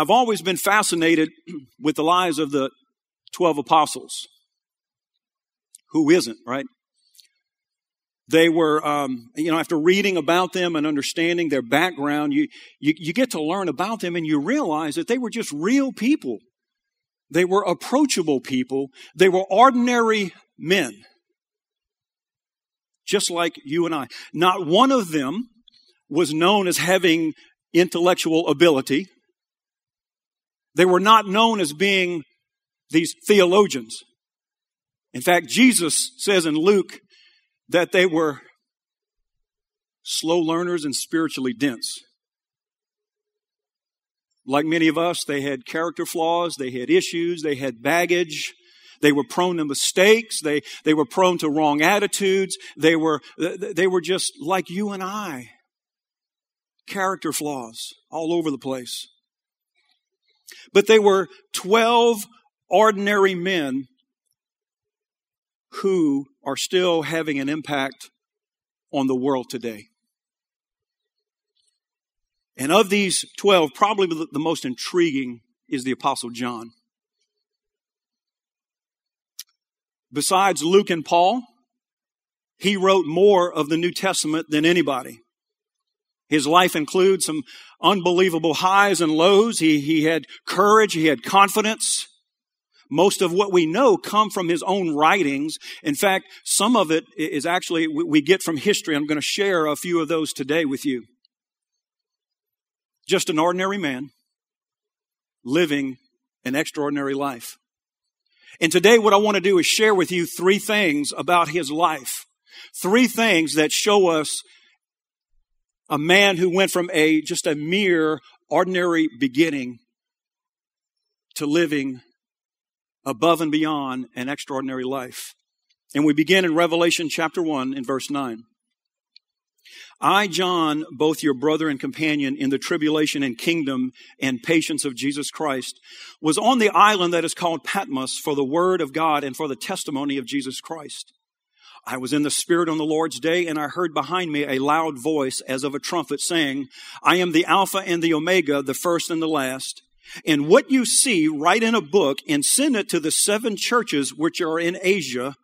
I've always been fascinated with the lives of the 12 apostles. Who isn't, right? They were, um, you know, after reading about them and understanding their background, you, you, you get to learn about them and you realize that they were just real people. They were approachable people. They were ordinary men. Just like you and I. Not one of them was known as having intellectual ability. They were not known as being these theologians. In fact, Jesus says in Luke that they were slow learners and spiritually dense. Like many of us, they had character flaws, they had issues, they had baggage, they were prone to mistakes, they, they were prone to wrong attitudes, they were, they were just like you and I. Character flaws all over the place. But they were 12 ordinary men who are still having an impact on the world today. And of these 12, probably the most intriguing is the Apostle John. Besides Luke and Paul, he wrote more of the New Testament than anybody. His life includes some unbelievable highs and lows. He, he had courage. He had confidence. Most of what we know come from his own writings. In fact, some of it is actually we get from history. I'm going to share a few of those today with you. Just an ordinary man living an extraordinary life. And today what I want to do is share with you three things about his life. Three things that show us a man who went from a just a mere ordinary beginning to living above and beyond an extraordinary life. And we begin in Revelation chapter 1 in verse 9. I, John, both your brother and companion in the tribulation and kingdom and patience of Jesus Christ, was on the island that is called Patmos for the word of God and for the testimony of Jesus Christ. I was in the Spirit on the Lord's day, and I heard behind me a loud voice as of a trumpet saying, I am the Alpha and the Omega, the first and the last. And what you see, write in a book and send it to the seven churches which are in Asia,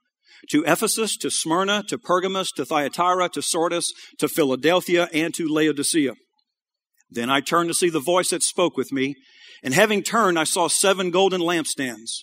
to Ephesus, to Smyrna, to Pergamos, to Thyatira, to Sardis, to Philadelphia, and to Laodicea. Then I turned to see the voice that spoke with me, and having turned, I saw seven golden lampstands.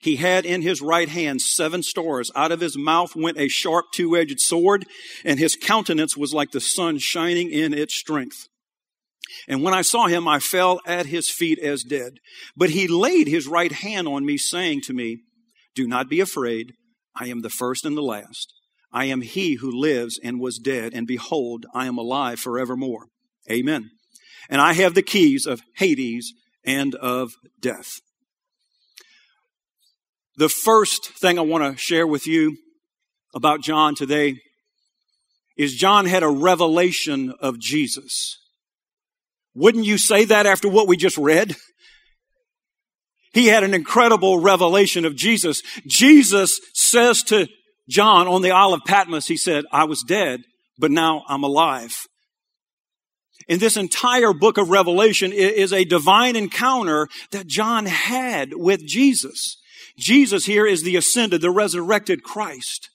He had in his right hand seven stars. Out of his mouth went a sharp two-edged sword, and his countenance was like the sun shining in its strength. And when I saw him, I fell at his feet as dead. But he laid his right hand on me, saying to me, Do not be afraid. I am the first and the last. I am he who lives and was dead, and behold, I am alive forevermore. Amen. And I have the keys of Hades and of death. The first thing I want to share with you about John today is John had a revelation of Jesus. Wouldn't you say that after what we just read? He had an incredible revelation of Jesus. Jesus says to John on the Isle of Patmos, he said, I was dead, but now I'm alive. And this entire book of Revelation is a divine encounter that John had with Jesus. Jesus here is the ascended, the resurrected Christ.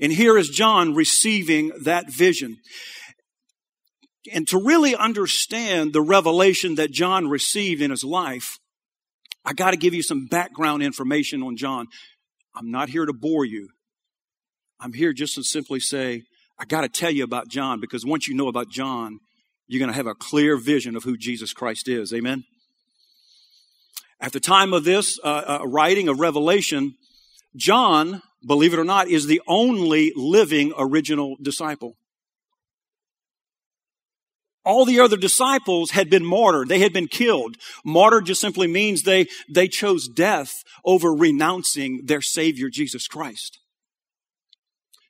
And here is John receiving that vision. And to really understand the revelation that John received in his life, I got to give you some background information on John. I'm not here to bore you. I'm here just to simply say, I got to tell you about John because once you know about John, you're going to have a clear vision of who Jesus Christ is. Amen. At the time of this uh, uh, writing of Revelation, John, believe it or not, is the only living original disciple. All the other disciples had been martyred. They had been killed. Martyred just simply means they, they chose death over renouncing their Savior, Jesus Christ.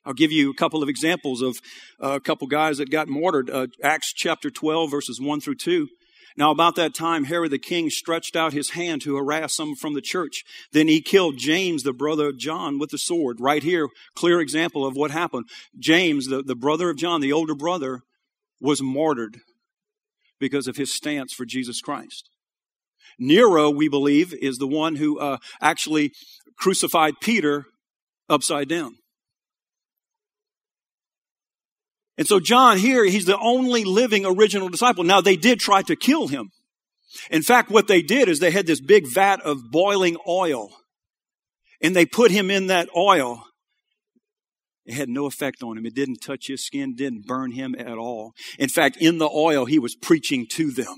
I'll give you a couple of examples of uh, a couple guys that got martyred. Uh, Acts chapter 12, verses 1 through 2. Now, about that time, Herod the king stretched out his hand to harass some from the church. Then he killed James, the brother of John, with the sword. Right here, clear example of what happened. James, the, the brother of John, the older brother, was martyred because of his stance for Jesus Christ. Nero, we believe, is the one who uh, actually crucified Peter upside down. And so John here, he's the only living original disciple. Now they did try to kill him. In fact, what they did is they had this big vat of boiling oil and they put him in that oil. It had no effect on him. It didn't touch his skin, didn't burn him at all. In fact, in the oil, he was preaching to them.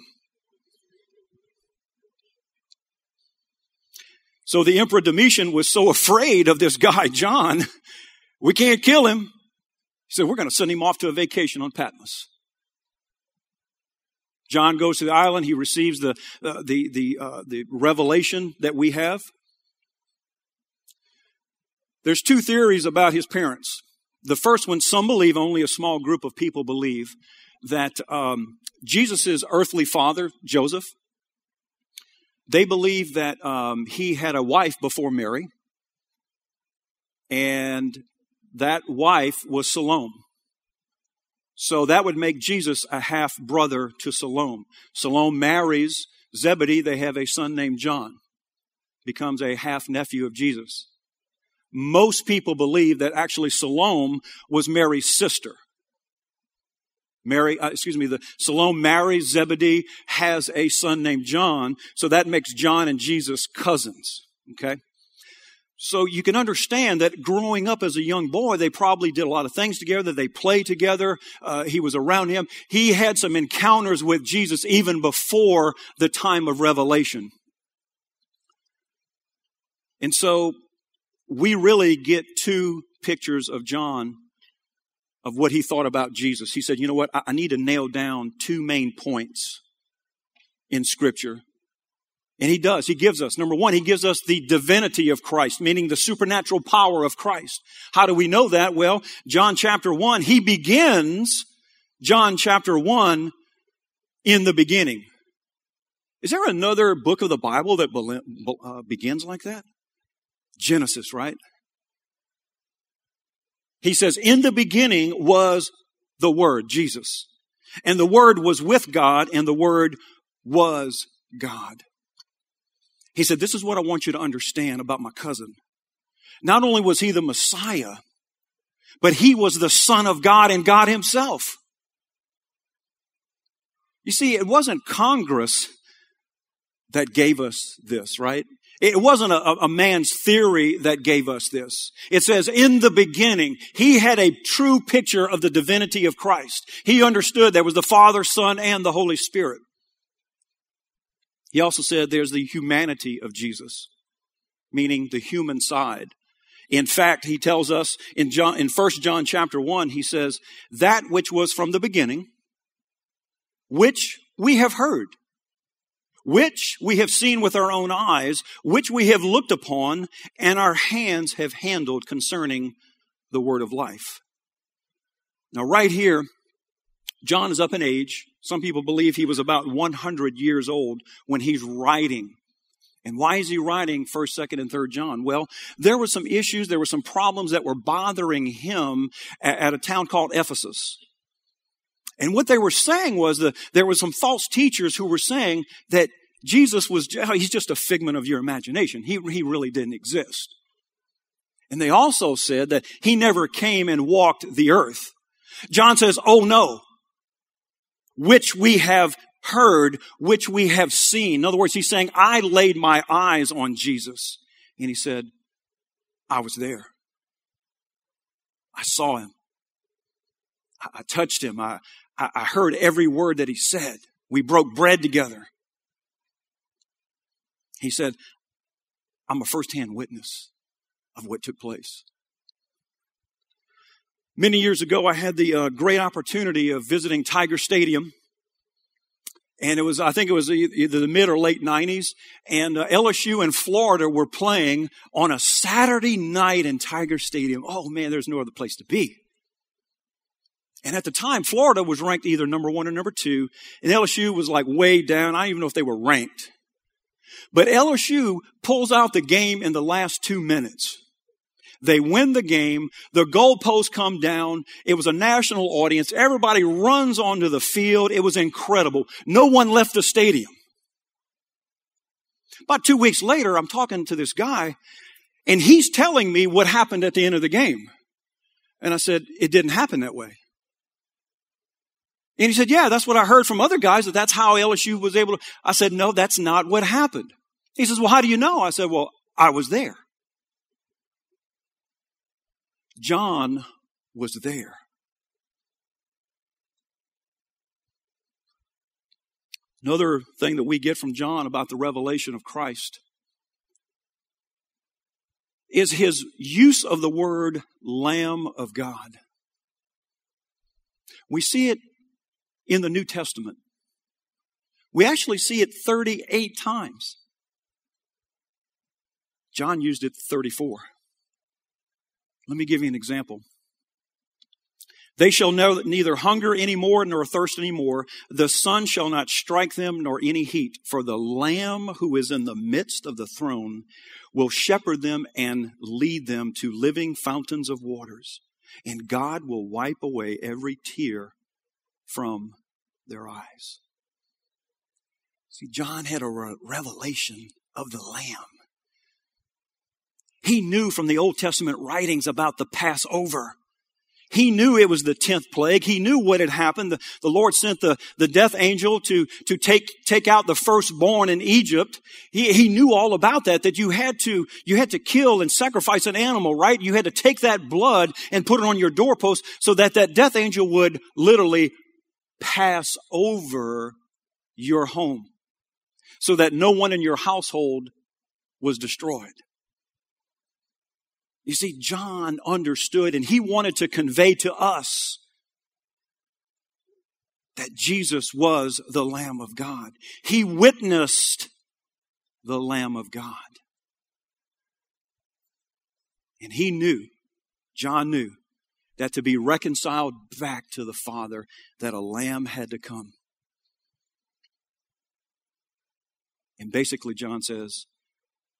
So the Emperor Domitian was so afraid of this guy, John, we can't kill him. He said, We're going to send him off to a vacation on Patmos. John goes to the island. He receives the, uh, the, the, uh, the revelation that we have. There's two theories about his parents. The first one, some believe, only a small group of people believe, that um, Jesus' earthly father, Joseph, they believe that um, he had a wife before Mary, and that wife was Salome. So that would make Jesus a half brother to Salome. Salome marries Zebedee. They have a son named John, becomes a half nephew of Jesus. Most people believe that actually Salome was Mary's sister. Mary, uh, excuse me, the Salome marries Zebedee, has a son named John, so that makes John and Jesus cousins. Okay? So you can understand that growing up as a young boy, they probably did a lot of things together. They played together. Uh, he was around him. He had some encounters with Jesus even before the time of revelation. And so we really get two pictures of John of what he thought about Jesus. He said, you know what? I need to nail down two main points in scripture and he does. He gives us, number one, he gives us the divinity of Christ, meaning the supernatural power of Christ. How do we know that? Well, John chapter one, he begins John chapter one in the beginning. Is there another book of the Bible that uh, begins like that? Genesis, right? He says, in the beginning was the Word, Jesus. And the Word was with God, and the Word was God. He said, This is what I want you to understand about my cousin. Not only was he the Messiah, but he was the Son of God and God Himself. You see, it wasn't Congress that gave us this, right? It wasn't a, a, man's theory that gave us this. It says, in the beginning, he had a true picture of the divinity of Christ. He understood there was the Father, Son, and the Holy Spirit. He also said there's the humanity of Jesus, meaning the human side. In fact, he tells us in John, in 1 John chapter 1, he says, that which was from the beginning, which we have heard, which we have seen with our own eyes, which we have looked upon, and our hands have handled concerning the word of life. Now, right here, John is up in age. Some people believe he was about 100 years old when he's writing. And why is he writing 1st, 2nd, and 3rd John? Well, there were some issues, there were some problems that were bothering him at, a town called Ephesus. And what they were saying was that there were some false teachers who were saying that Jesus was, he's just a figment of your imagination. He, he really didn't exist. And they also said that he never came and walked the earth. John says, oh no, which we have heard, which we have seen. In other words, he's saying, I laid my eyes on Jesus. And he said, I was there. I saw him. I, touched him. I, I heard every word that he said. We broke bread together. He said, I'm a firsthand witness of what took place. Many years ago, I had the uh, great opportunity of visiting Tiger Stadium and it was, I think it was either the mid or late 90s, and uh, LSU and Florida were playing on a Saturday night in Tiger Stadium. Oh man, there's no other place to be. And at the time, Florida was ranked either number one or number two, and LSU was like way down. I don't even know if they were ranked. But LSU pulls out the game in the last two minutes. They win the game. The goalposts come down. It was a national audience. Everybody runs onto the field. It was incredible. No one left the stadium. About two weeks later, I'm talking to this guy and he's telling me what happened at the end of the game. And I said, it didn't happen that way. And he said, yeah, that's what I heard from other guys that that's how LSU was able to. I said, no, that's not what happened. He says, well, how do you know? I said, well, I was there. John was there. Another thing that we get from John about the revelation of Christ is his use of the word Lamb of God. We see it in the New Testament. We actually see it 38 times. John used it 34. Let me give you an example. They shall know that neither hunger any more nor thirst any more. The sun shall not strike them nor any heat. For the Lamb who is in the midst of the throne will shepherd them and lead them to living fountains of waters. And God will wipe away every tear from their eyes. See, John had a revelation of the Lamb. He knew from the Old Testament writings about the Passover. He knew it was the tenth plague. He knew what had happened. The, the, Lord sent the, the death angel to, to take, take out the firstborn in Egypt. He, he knew all about that, that you had to, you had to kill and sacrifice an animal, right? You had to take that blood and put it on your doorpost so that that death angel would literally pass over your home so that no one in your household was destroyed. You see, John understood and he wanted to convey to us that Jesus was the Lamb of God. He witnessed the Lamb of God. And he knew, John knew, that to be reconciled back to the Father, that a lamb had to come. And basically, John says,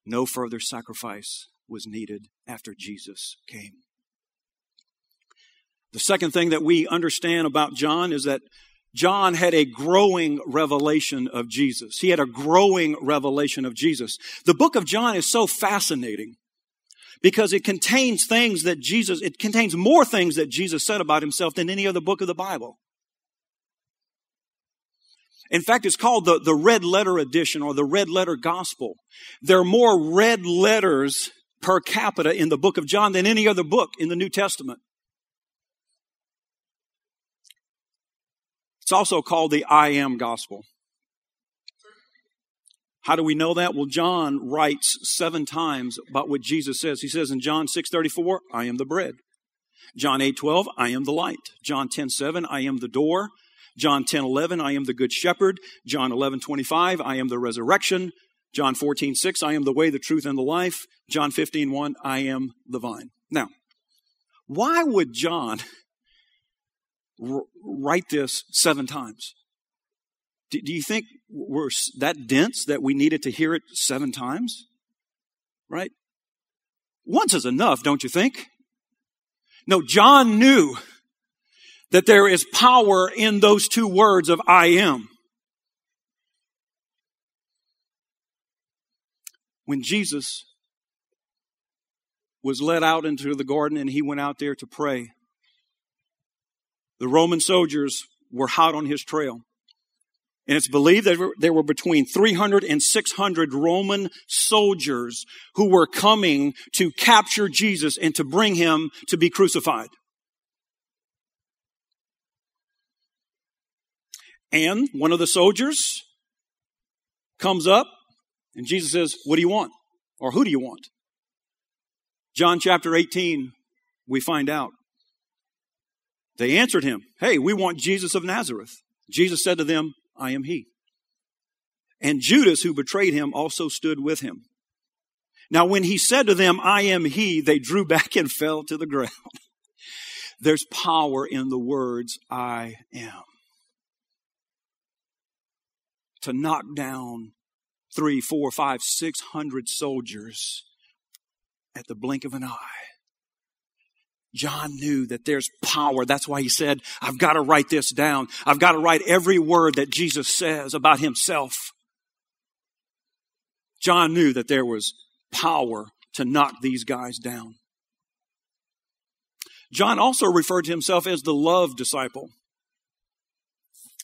no further sacrifice was needed after Jesus came. The second thing that we understand about John is that John had a growing revelation of Jesus. He had a growing revelation of Jesus. The book of John is so fascinating because it contains things that Jesus, it contains more things that Jesus said about himself than any other book of the Bible. In fact, it's called the, the red letter edition or the red letter gospel. There are more red letters per capita in the book of John than any other book in the New Testament. It's also called the I am gospel. How do we know that? Well, John writes seven times about what Jesus says. He says in John 6:34, I am the bread. John 8:12, I am the light. John 10:7, I am the door. John 10:11, I am the good shepherd. John 11:25, I am the resurrection. John 14, 6, I am the way, the truth, and the life. John 15, 1, I am the vine. Now, why would John r- write this seven times? Do, do you think we're that dense that we needed to hear it seven times? Right? Once is enough, don't you think? No, John knew that there is power in those two words of I am. When Jesus was led out into the garden and he went out there to pray, the Roman soldiers were hot on his trail. And it's believed that there were between 300 and 600 Roman soldiers who were coming to capture Jesus and to bring him to be crucified. And one of the soldiers comes up and Jesus says, What do you want? Or who do you want? John chapter 18, we find out. They answered him, Hey, we want Jesus of Nazareth. Jesus said to them, I am he. And Judas, who betrayed him, also stood with him. Now, when he said to them, I am he, they drew back and fell to the ground. There's power in the words, I am. To knock down three, four, five, six hundred soldiers at the blink of an eye. John knew that there's power. That's why he said, I've got to write this down. I've got to write every word that Jesus says about himself. John knew that there was power to knock these guys down. John also referred to himself as the love disciple.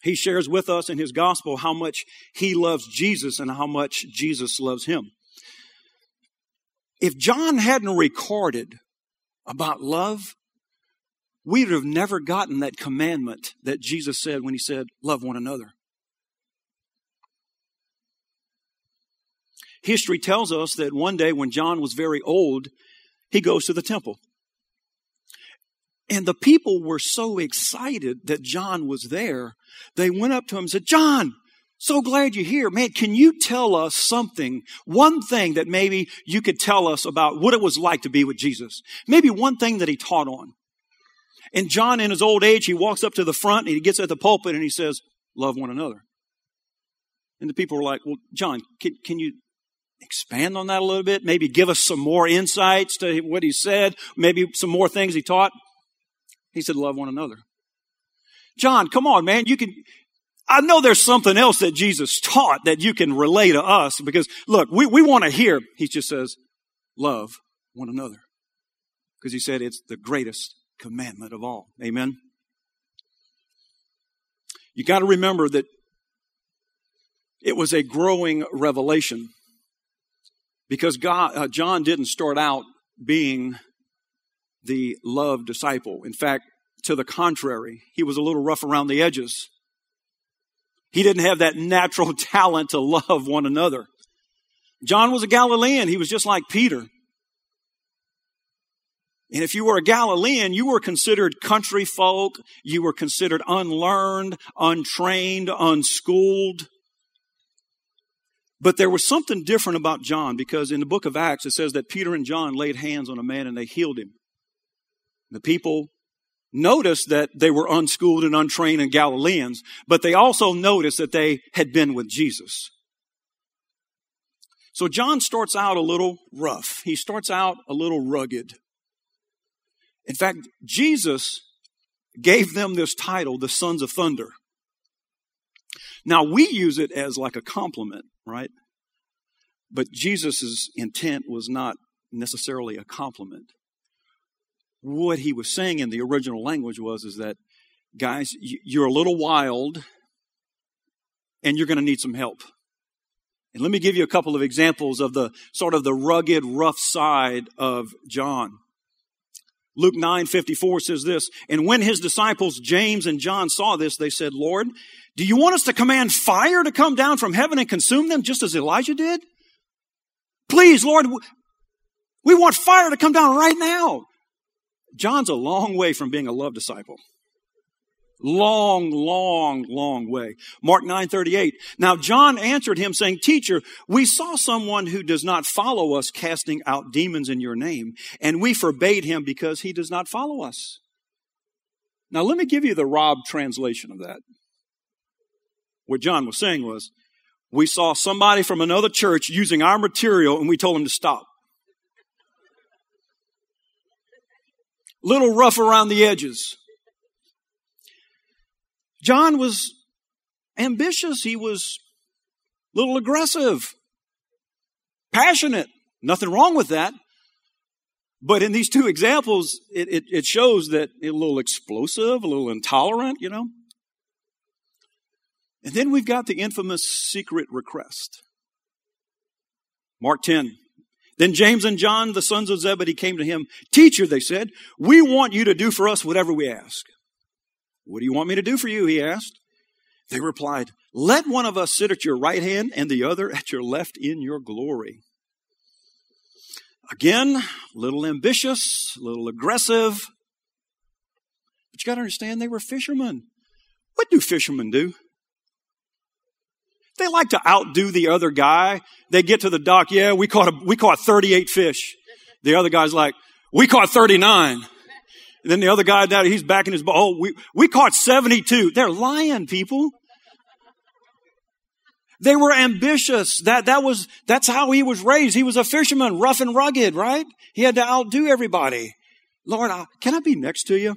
He shares with us in his gospel how much he loves Jesus and how much Jesus loves him. If John hadn't recorded about love, we'd have never gotten that commandment that Jesus said when he said, Love one another. History tells us that one day when John was very old, he goes to the temple. And the people were so excited that John was there, they went up to him and said, John, so glad you're here. Man, can you tell us something, one thing that maybe you could tell us about what it was like to be with Jesus? Maybe one thing that he taught on. And John, in his old age, he walks up to the front and he gets at the pulpit and he says, Love one another. And the people were like, Well, John, can, can you expand on that a little bit? Maybe give us some more insights to what he said, maybe some more things he taught. He said, Love one another. John, come on, man. You can, I know there's something else that Jesus taught that you can relay to us because look, we, we want to hear. He just says, love one another. Because he said it's the greatest commandment of all. Amen. You got to remember that it was a growing revelation because God, uh, John didn't start out being the love disciple. In fact, to the contrary, he was a little rough around the edges. He didn't have that natural talent to love one another. John was a Galilean. He was just like Peter. And if you were a Galilean, you were considered country folk. You were considered unlearned, untrained, unschooled. But there was something different about John because in the book of Acts it says that Peter and John laid hands on a man and they healed him. The people noticed that they were unschooled and untrained and Galileans, but they also noticed that they had been with Jesus. So John starts out a little rough. He starts out a little rugged. In fact, Jesus gave them this title, the Sons of Thunder. Now we use it as like a compliment, right? But Jesus' intent was not necessarily a compliment what he was saying in the original language was is that guys you're a little wild and you're going to need some help. And let me give you a couple of examples of the sort of the rugged rough side of john. Luke 9 54 says this and when his disciples james and john saw this they said lord do you want us to command fire to come down from heaven and consume them just as elijah did please lord we want fire to come down right now John's a long way from being a love disciple. Long, long, long way. Mark 9:38. Now John answered him saying, "Teacher, we saw someone who does not follow us casting out demons in your name, and we forbade him because he does not follow us." Now let me give you the Rob translation of that. What John was saying was, we saw somebody from another church using our material and we told him to stop. Little rough around the edges. John was ambitious. He was a little aggressive, passionate. Nothing wrong with that. But in these two examples, it, it, it shows that a little explosive, a little intolerant, you know. And then we've got the infamous secret request. Mark 10, then James and John, the sons of Zebedee, came to him. Teacher, they said, we want you to do for us whatever we ask. What do you want me to do for you? He asked. They replied, Let one of us sit at your right hand and the other at your left in your glory. Again, a little ambitious, a little aggressive. But you got to understand, they were fishermen. What do fishermen do? They like to outdo the other guy. They get to the dock. Yeah, we caught a, we caught 38 fish. The other guy's like, we caught 39. And then the other guy down, he's back in his boat. Oh, we, we caught 72. They're lying, people. They were ambitious. That, that was, that's how he was raised. He was a fisherman, rough and rugged, right? He had to outdo everybody. Lord, I, can I be next to you?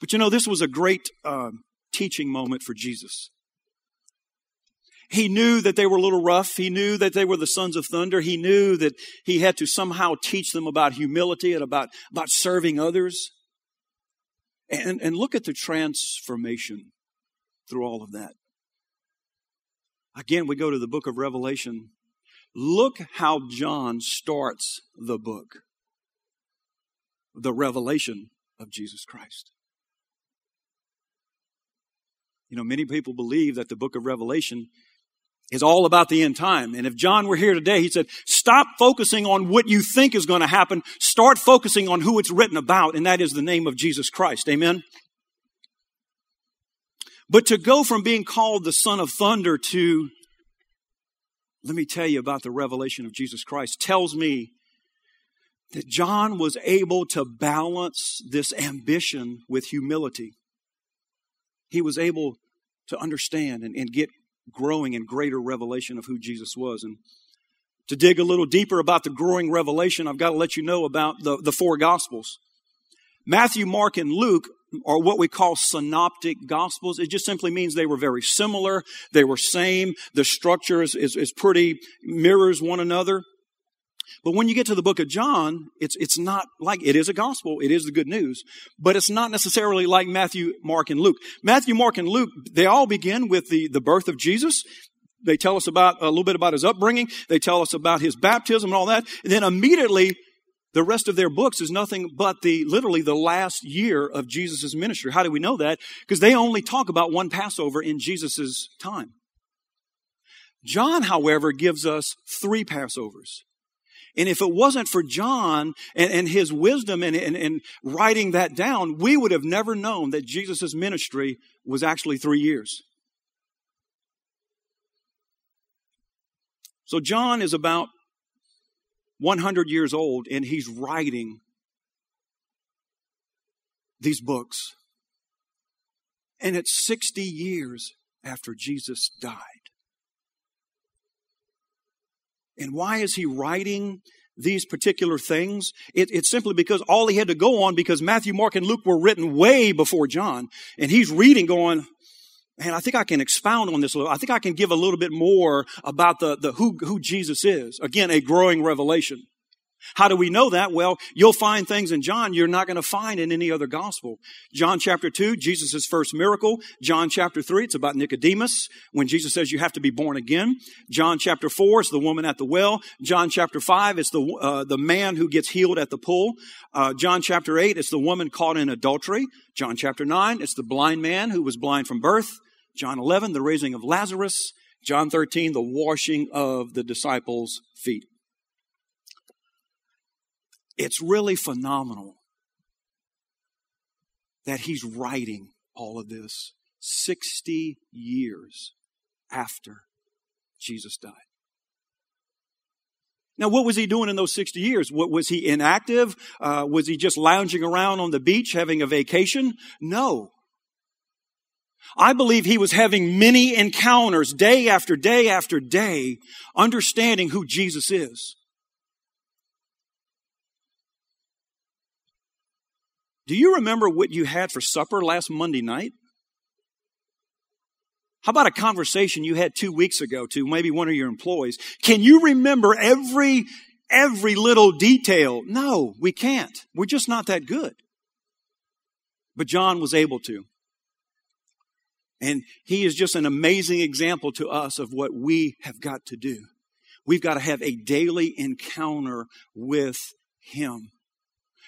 But you know, this was a great uh, teaching moment for Jesus. He knew that they were a little rough. He knew that they were the sons of thunder. He knew that he had to somehow teach them about humility and about, about serving others. And, and look at the transformation through all of that. Again, we go to the book of Revelation. Look how John starts the book the revelation of Jesus Christ. You know, many people believe that the book of Revelation is all about the end time. And if John were here today, he said, stop focusing on what you think is going to happen. Start focusing on who it's written about, and that is the name of Jesus Christ. Amen? But to go from being called the son of thunder to, let me tell you about the revelation of Jesus Christ, tells me that John was able to balance this ambition with humility. He was able to understand and, and get growing and greater revelation of who Jesus was. And to dig a little deeper about the growing revelation, I've got to let you know about the, the four gospels. Matthew, Mark, and Luke are what we call synoptic gospels. It just simply means they were very similar. They were same. The structure is, is, is pretty, mirrors one another. But when you get to the book of John, it's, it's not like, it is a gospel, it is the good news, but it's not necessarily like Matthew, Mark, and Luke. Matthew, Mark, and Luke, they all begin with the, the birth of Jesus. They tell us about, a little bit about his upbringing. They tell us about his baptism and all that. And then immediately, the rest of their books is nothing but the, literally the last year of Jesus' ministry. How do we know that? Because they only talk about one Passover in Jesus' time. John, however, gives us three Passovers. And if it wasn't for John and, and his wisdom and, and, and, writing that down, we would have never known that Jesus' ministry was actually three years. So John is about 100 years old and he's writing these books. And it's 60 years after Jesus died. And why is he writing these particular things? It, it's simply because all he had to go on because Matthew, Mark, and Luke were written way before John. And he's reading going, man, I think I can expound on this a little. I think I can give a little bit more about the, the who, who Jesus is. Again, a growing revelation. How do we know that? Well, you'll find things in John you're not going to find in any other gospel. John chapter 2, Jesus' first miracle. John chapter 3, it's about Nicodemus when Jesus says you have to be born again. John chapter 4, it's the woman at the well. John chapter 5, it's the, uh, the man who gets healed at the pool. Uh, John chapter 8, it's the woman caught in adultery. John chapter 9, it's the blind man who was blind from birth. John 11, the raising of Lazarus. John 13, the washing of the disciples' feet. It's really phenomenal that he's writing all of this 60 years after Jesus died. Now, what was he doing in those 60 years? What, was he inactive? Uh, was he just lounging around on the beach having a vacation? No. I believe he was having many encounters day after day after day, understanding who Jesus is. Do you remember what you had for supper last Monday night? How about a conversation you had two weeks ago to maybe one of your employees? Can you remember every, every little detail? No, we can't. We're just not that good. But John was able to. And he is just an amazing example to us of what we have got to do. We've got to have a daily encounter with him.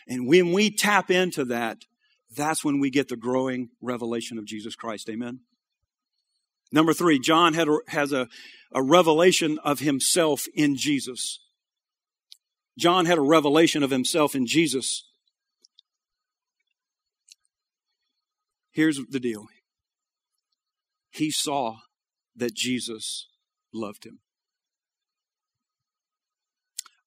And when we tap into that, that's when we get the growing revelation of Jesus Christ. Amen. Number three, John had a, has a, a revelation of himself in Jesus. John had a revelation of himself in Jesus. Here's the deal. He saw that Jesus loved him.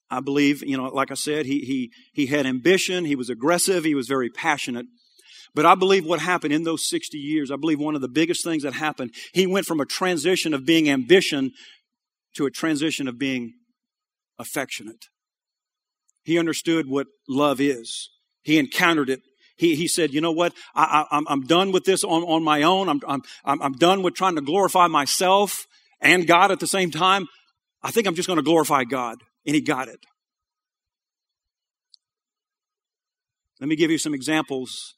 I believe, you know, like I said, he, he, he had ambition, he was aggressive, he was very passionate. But I believe what happened in those 60 years, I believe one of the biggest things that happened, he went from a transition of being ambition to a transition of being affectionate. He understood what love is. He encountered it. He, he said, you know what? I, I, I'm done with this on, on my own. I'm, I'm, I'm done with trying to glorify myself and God at the same time. I think I'm just going to glorify God. And he got it. Let me give you some examples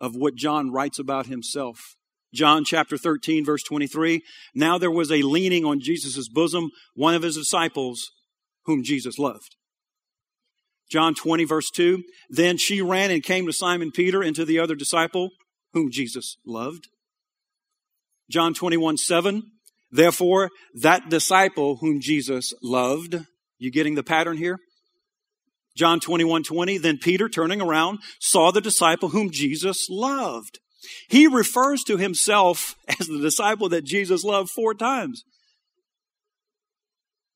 of what John writes about himself. John chapter 13, verse 23. Now there was a leaning on Jesus' bosom, one of his disciples whom Jesus loved. John 20, verse 2. Then she ran and came to Simon Peter and to the other disciple whom Jesus loved. John 21, 7. Therefore, that disciple whom Jesus loved. You getting the pattern here? John 21, 20. Then Peter, turning around, saw the disciple whom Jesus loved. He refers to himself as the disciple that Jesus loved four times.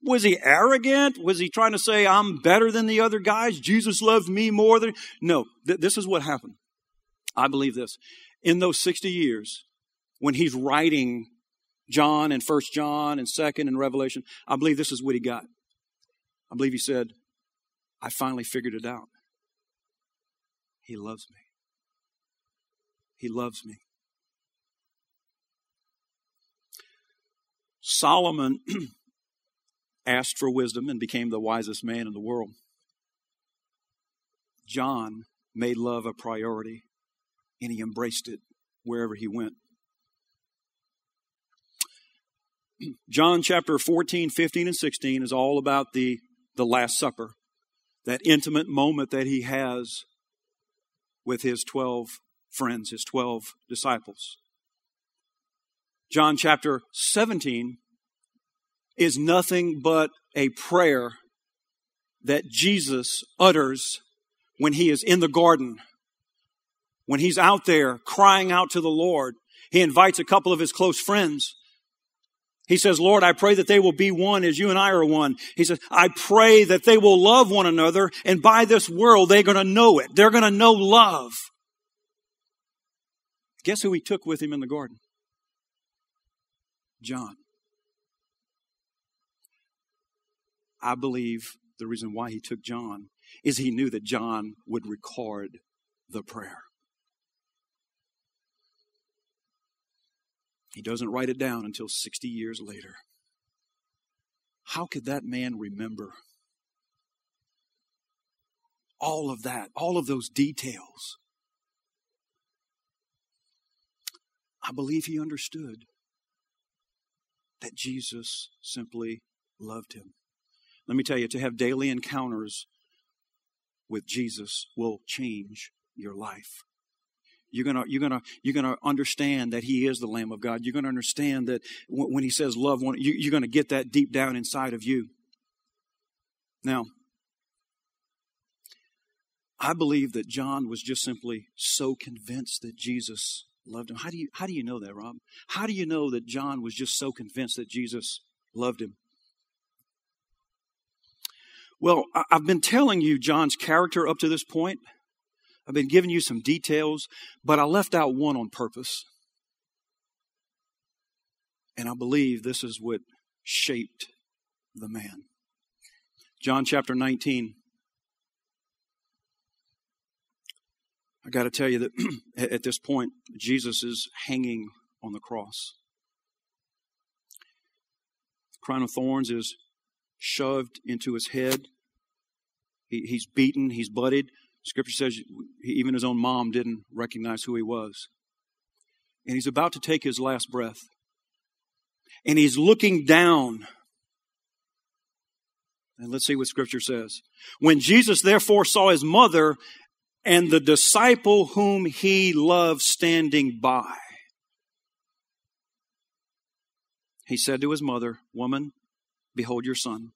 Was he arrogant? Was he trying to say, I'm better than the other guys? Jesus loved me more than. No, th- this is what happened. I believe this. In those 60 years, when he's writing John and First John and Second and Revelation, I believe this is what he got. I believe he said, I finally figured it out. He loves me. He loves me. Solomon asked for wisdom and became the wisest man in the world. John made love a priority and he embraced it wherever he went. John chapter 14, 15, and 16 is all about the, the Last Supper, that intimate moment that he has with his 12 friends, his 12 disciples. John chapter 17 is nothing but a prayer that Jesus utters when he is in the garden. When he's out there crying out to the Lord, he invites a couple of his close friends. He says, Lord, I pray that they will be one as you and I are one. He says, I pray that they will love one another and by this world they're going to know it. They're going to know love. Guess who he took with him in the garden? John. I believe the reason why he took John is he knew that John would record the prayer. He doesn't write it down until 60 years later. How could that man remember all of that, all of those details? I believe he understood that Jesus simply loved him. Let me tell you, to have daily encounters with Jesus will change your life. You're gonna, you're gonna, you're gonna understand that He is the Lamb of God. You're gonna understand that when He says love one, you're gonna get that deep down inside of you. Now, I believe that John was just simply so convinced that Jesus loved him. How do you, how do you know that, Rob? How do you know that John was just so convinced that Jesus loved him? Well, I've been telling you John's character up to this point. I've been giving you some details, but I left out one on purpose. And I believe this is what shaped the man. John chapter 19. I got to tell you that at this point, Jesus is hanging on the cross. The crown of thorns is shoved into his head. He, he's beaten, he's bloodied. Scripture says even his own mom didn't recognize who he was. And he's about to take his last breath. And he's looking down. And let's see what Scripture says. When Jesus therefore saw his mother and the disciple whom he loved standing by, he said to his mother, Woman, behold your son.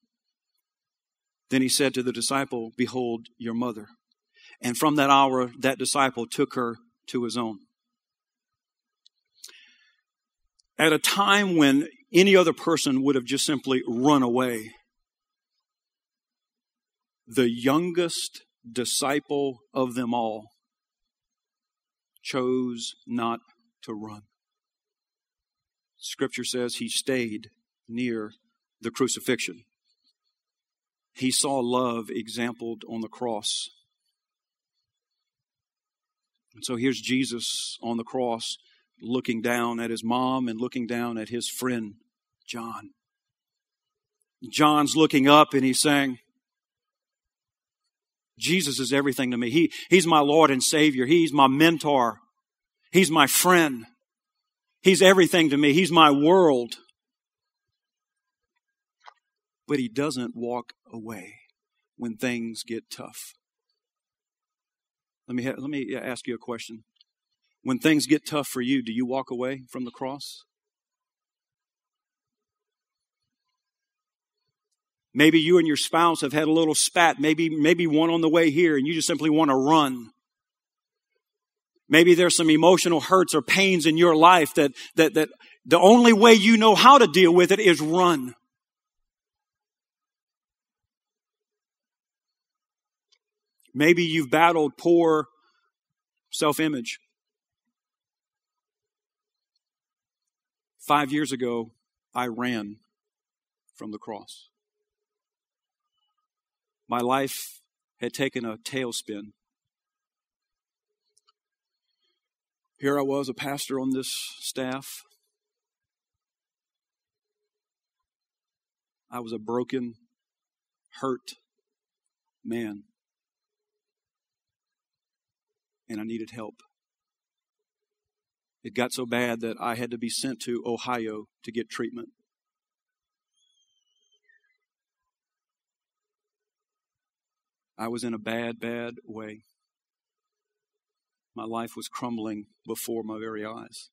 Then he said to the disciple, Behold your mother. And from that hour, that disciple took her to his own. at a time when any other person would have just simply run away. The youngest disciple of them all chose not to run. Scripture says he stayed near the crucifixion. He saw love exampled on the cross. And so here's Jesus on the cross looking down at his mom and looking down at his friend, John. John's looking up and he's saying, Jesus is everything to me. He, he's my Lord and Savior. He's my mentor. He's my friend. He's everything to me. He's my world. But he doesn't walk away when things get tough. Let me, let me ask you a question. When things get tough for you, do you walk away from the cross? Maybe you and your spouse have had a little spat, maybe, maybe one on the way here, and you just simply want to run. Maybe there's some emotional hurts or pains in your life that, that, that the only way you know how to deal with it is run. Maybe you've battled poor self image. Five years ago, I ran from the cross. My life had taken a tailspin. Here I was, a pastor on this staff. I was a broken, hurt man. And I needed help. It got so bad that I had to be sent to Ohio to get treatment. I was in a bad, bad way. My life was crumbling before my very eyes.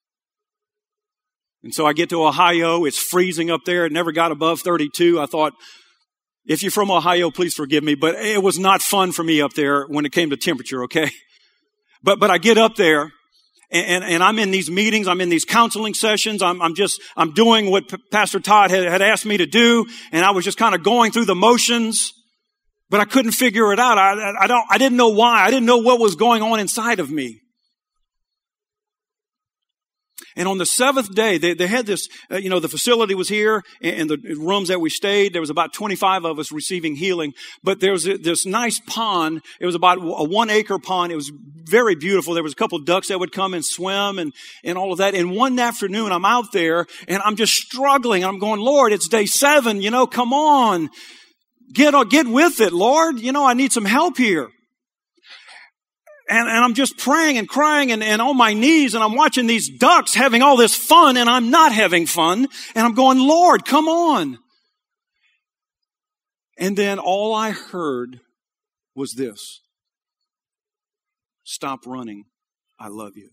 And so I get to Ohio. It's freezing up there. It never got above 32. I thought, if you're from Ohio, please forgive me, but it was not fun for me up there when it came to temperature, okay? But, but I get up there and, and, I'm in these meetings, I'm in these counseling sessions, I'm, I'm just, I'm doing what P- Pastor Todd had, had asked me to do, and I was just kind of going through the motions, but I couldn't figure it out. I, I don't, I didn't know why. I didn't know what was going on inside of me. And on the seventh day, they, they had this, uh, you know, the facility was here and, the rooms that we stayed, there was about 25 of us receiving healing. But there was a, this nice pond. It was about a one acre pond. It was very beautiful. There was a couple ducks that would come and swim and, and all of that. And one afternoon, I'm out there and I'm just struggling. I'm going, Lord, it's day seven, you know, come on. Get, get with it, Lord. You know, I need some help here and, and I'm just praying and crying and, and on my knees and I'm watching these ducks having all this fun and I'm not having fun. And I'm going, Lord, come on. And then all I heard was this. Stop running. I love you.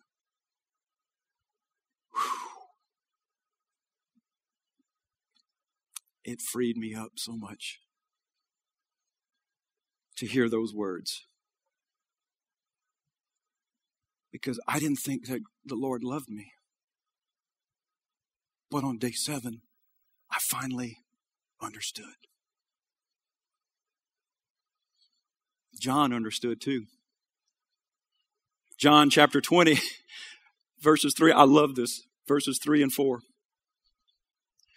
It freed me up so much to hear those words because I didn't think that the Lord loved me. But on day seven, I finally understood. John understood too. John chapter 20, verses 3. I love this. Verses 3 and 4.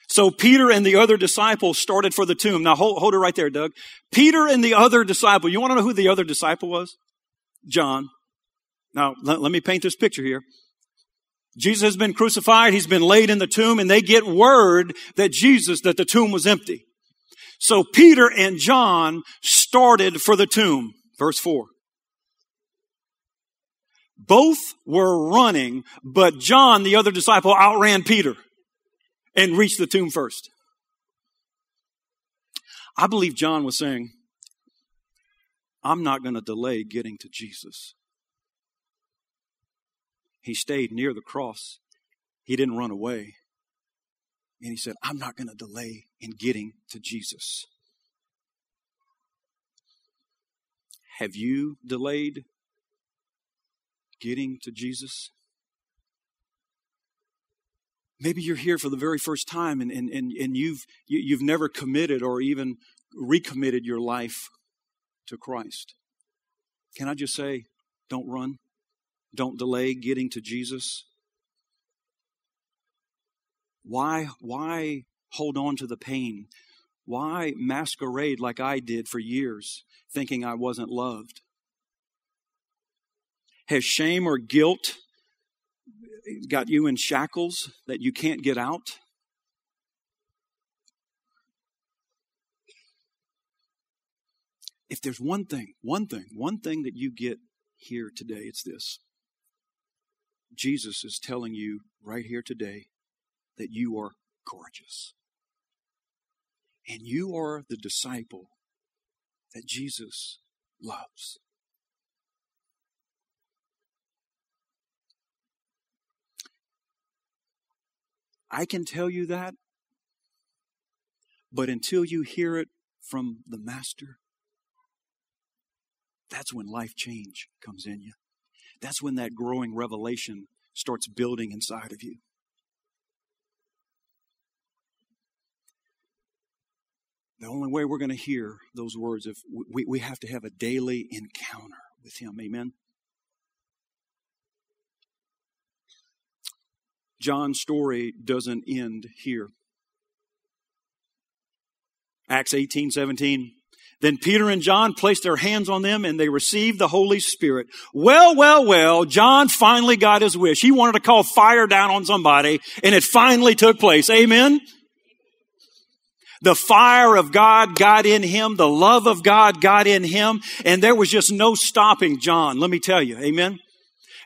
So Peter and the other disciple started for the tomb. Now hold, hold it right there, Doug. Peter and the other disciple. You want to know who the other disciple was? John. Now, let, let me paint this picture here. Jesus has been crucified. He's been laid in the tomb and they get word that Jesus, that the tomb was empty. So Peter and John started for the tomb. Verse four. Both were running, but John, the other disciple, outran Peter and reached the tomb first. I believe John was saying, I'm not going to delay getting to Jesus. He stayed near the cross. He didn't run away. And he said, I'm not going to delay in getting to Jesus. Have you delayed getting to Jesus? Maybe you're here for the very first time and, and, and, and you've, you, you've never committed or even recommitted your life to Christ. Can I just say, don't run? Don't delay getting to Jesus. Why, why hold on to the pain? Why masquerade like I did for years, thinking I wasn't loved? Has shame or guilt got you in shackles that you can't get out? If there's one thing, one thing, one thing that you get here today, it's this. Jesus is telling you right here today that you are gorgeous. And you are the disciple that Jesus loves. I can tell you that, but until you hear it from the Master, that's when life change comes in you. That's when that growing revelation starts building inside of you. The only way we're going to hear those words if we, we have to have a daily encounter with Him. Amen. John's story doesn't end here. Acts 18, 17. Then Peter and John placed their hands on them and they received the Holy Spirit. Well, well, well, John finally got his wish. He wanted to call fire down on somebody and it finally took place. Amen? The fire of God got in him. The love of God got in him. And there was just no stopping John. Let me tell you. Amen.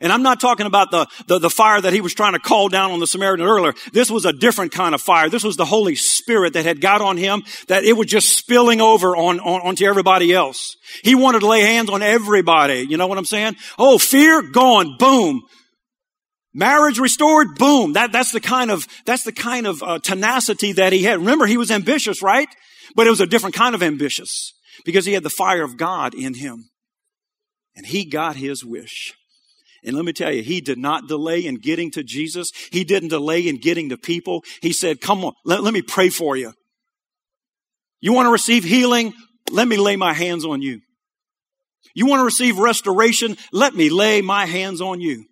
And I'm not talking about the, the, the, fire that he was trying to call down on the Samaritan earlier. This was a different kind of fire. This was the Holy Spirit that had got on him, that it was just spilling over on, on, onto everybody else. He wanted to lay hands on everybody. You know what I'm saying? Oh, fear gone. Boom. Marriage restored, boom. That, that's the kind of, that's the kind of uh, tenacity that he had. Remember, he was ambitious, right? But it was a different kind of ambitious because he had the fire of God in him. And he got his wish. And let me tell you, he did not delay in getting to Jesus. He didn't delay in getting to people. He said, come on, let, let me pray for you. You want to receive healing? Let me lay my hands on you. You want to receive restoration? Let me lay my hands on you.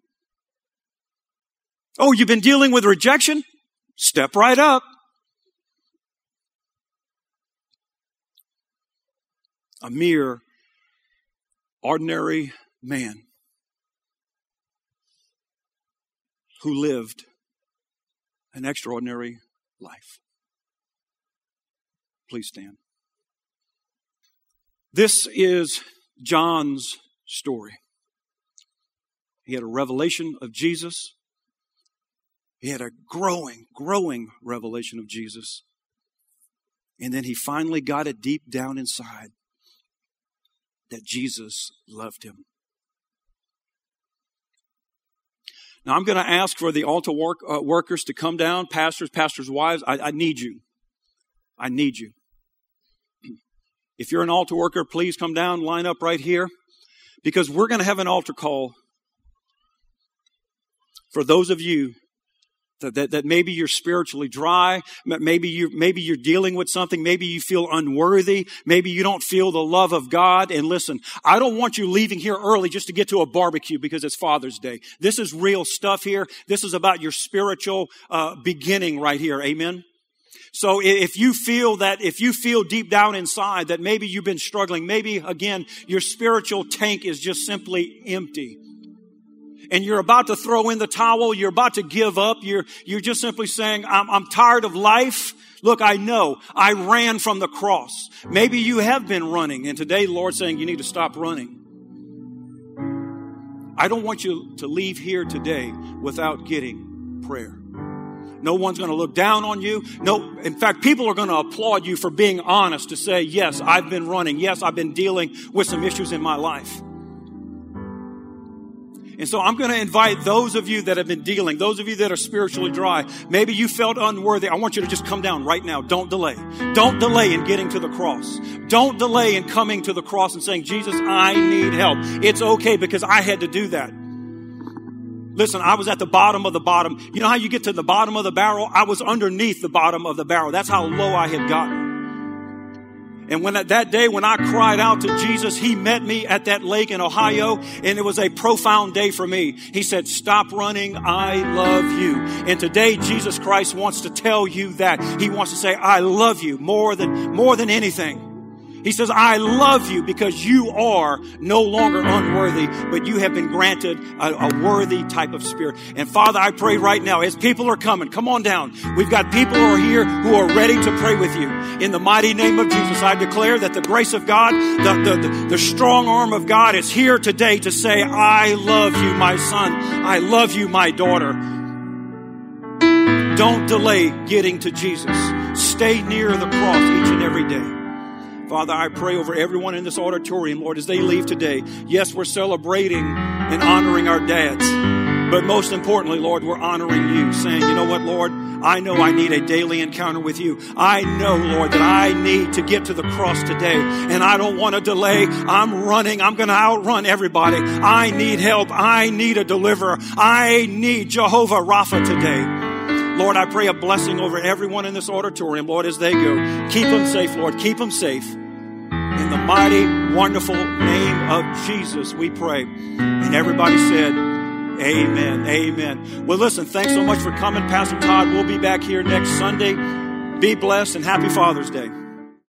Oh, you've been dealing with rejection? Step right up. A mere ordinary man who lived an extraordinary life. Please stand. This is John's story. He had a revelation of Jesus. He had a growing, growing revelation of Jesus. And then he finally got it deep down inside that Jesus loved him. Now I'm going to ask for the altar work, uh, workers to come down, pastors, pastors' wives. I, I need you. I need you. If you're an altar worker, please come down, line up right here, because we're going to have an altar call for those of you that, that, maybe you're spiritually dry. Maybe you, maybe you're dealing with something. Maybe you feel unworthy. Maybe you don't feel the love of God. And listen, I don't want you leaving here early just to get to a barbecue because it's Father's Day. This is real stuff here. This is about your spiritual, uh, beginning right here. Amen. So if you feel that, if you feel deep down inside that maybe you've been struggling, maybe again, your spiritual tank is just simply empty and you're about to throw in the towel, you're about to give up, you're, you're just simply saying, I'm, I'm tired of life. Look, I know I ran from the cross. Maybe you have been running, and today the Lord's saying you need to stop running. I don't want you to leave here today without getting prayer. No one's going to look down on you. No, in fact, people are going to applaud you for being honest to say, yes, I've been running. Yes, I've been dealing with some issues in my life. And so I'm going to invite those of you that have been dealing, those of you that are spiritually dry, maybe you felt unworthy. I want you to just come down right now. Don't delay. Don't delay in getting to the cross. Don't delay in coming to the cross and saying, Jesus, I need help. It's okay because I had to do that. Listen, I was at the bottom of the bottom. You know how you get to the bottom of the barrel? I was underneath the bottom of the barrel. That's how low I had gotten. And when that day when I cried out to Jesus, he met me at that lake in Ohio and it was a profound day for me. He said, stop running. I love you. And today Jesus Christ wants to tell you that. He wants to say, I love you more than, more than anything. He says, I love you because you are no longer unworthy, but you have been granted a, a, worthy type of spirit. And Father, I pray right now as people are coming, come on down. We've got people who are here who are ready to pray with you. In the mighty name of Jesus, I declare that the grace of God, the, the, the, the strong arm of God is here today to say, I love you, my son. I love you, my daughter. Don't delay getting to Jesus. Stay near the cross each and every day. Father, I pray over everyone in this auditorium, Lord, as they leave today. Yes, we're celebrating and honoring our dads. But most importantly, Lord, we're honoring you, saying, you know what, Lord? I know I need a daily encounter with you. I know, Lord, that I need to get to the cross today. And I don't want to delay. I'm running. I'm going to outrun everybody. I need help. I need a deliverer. I need Jehovah Rapha today. Lord, I pray a blessing over everyone in this auditorium, Lord, as they go. Keep them safe, Lord. Keep them safe. In the mighty, wonderful name of Jesus, we pray. And everybody said, Amen. Amen. Well, listen, thanks so much for coming, Pastor Todd. We'll be back here next Sunday. Be blessed and happy Father's Day.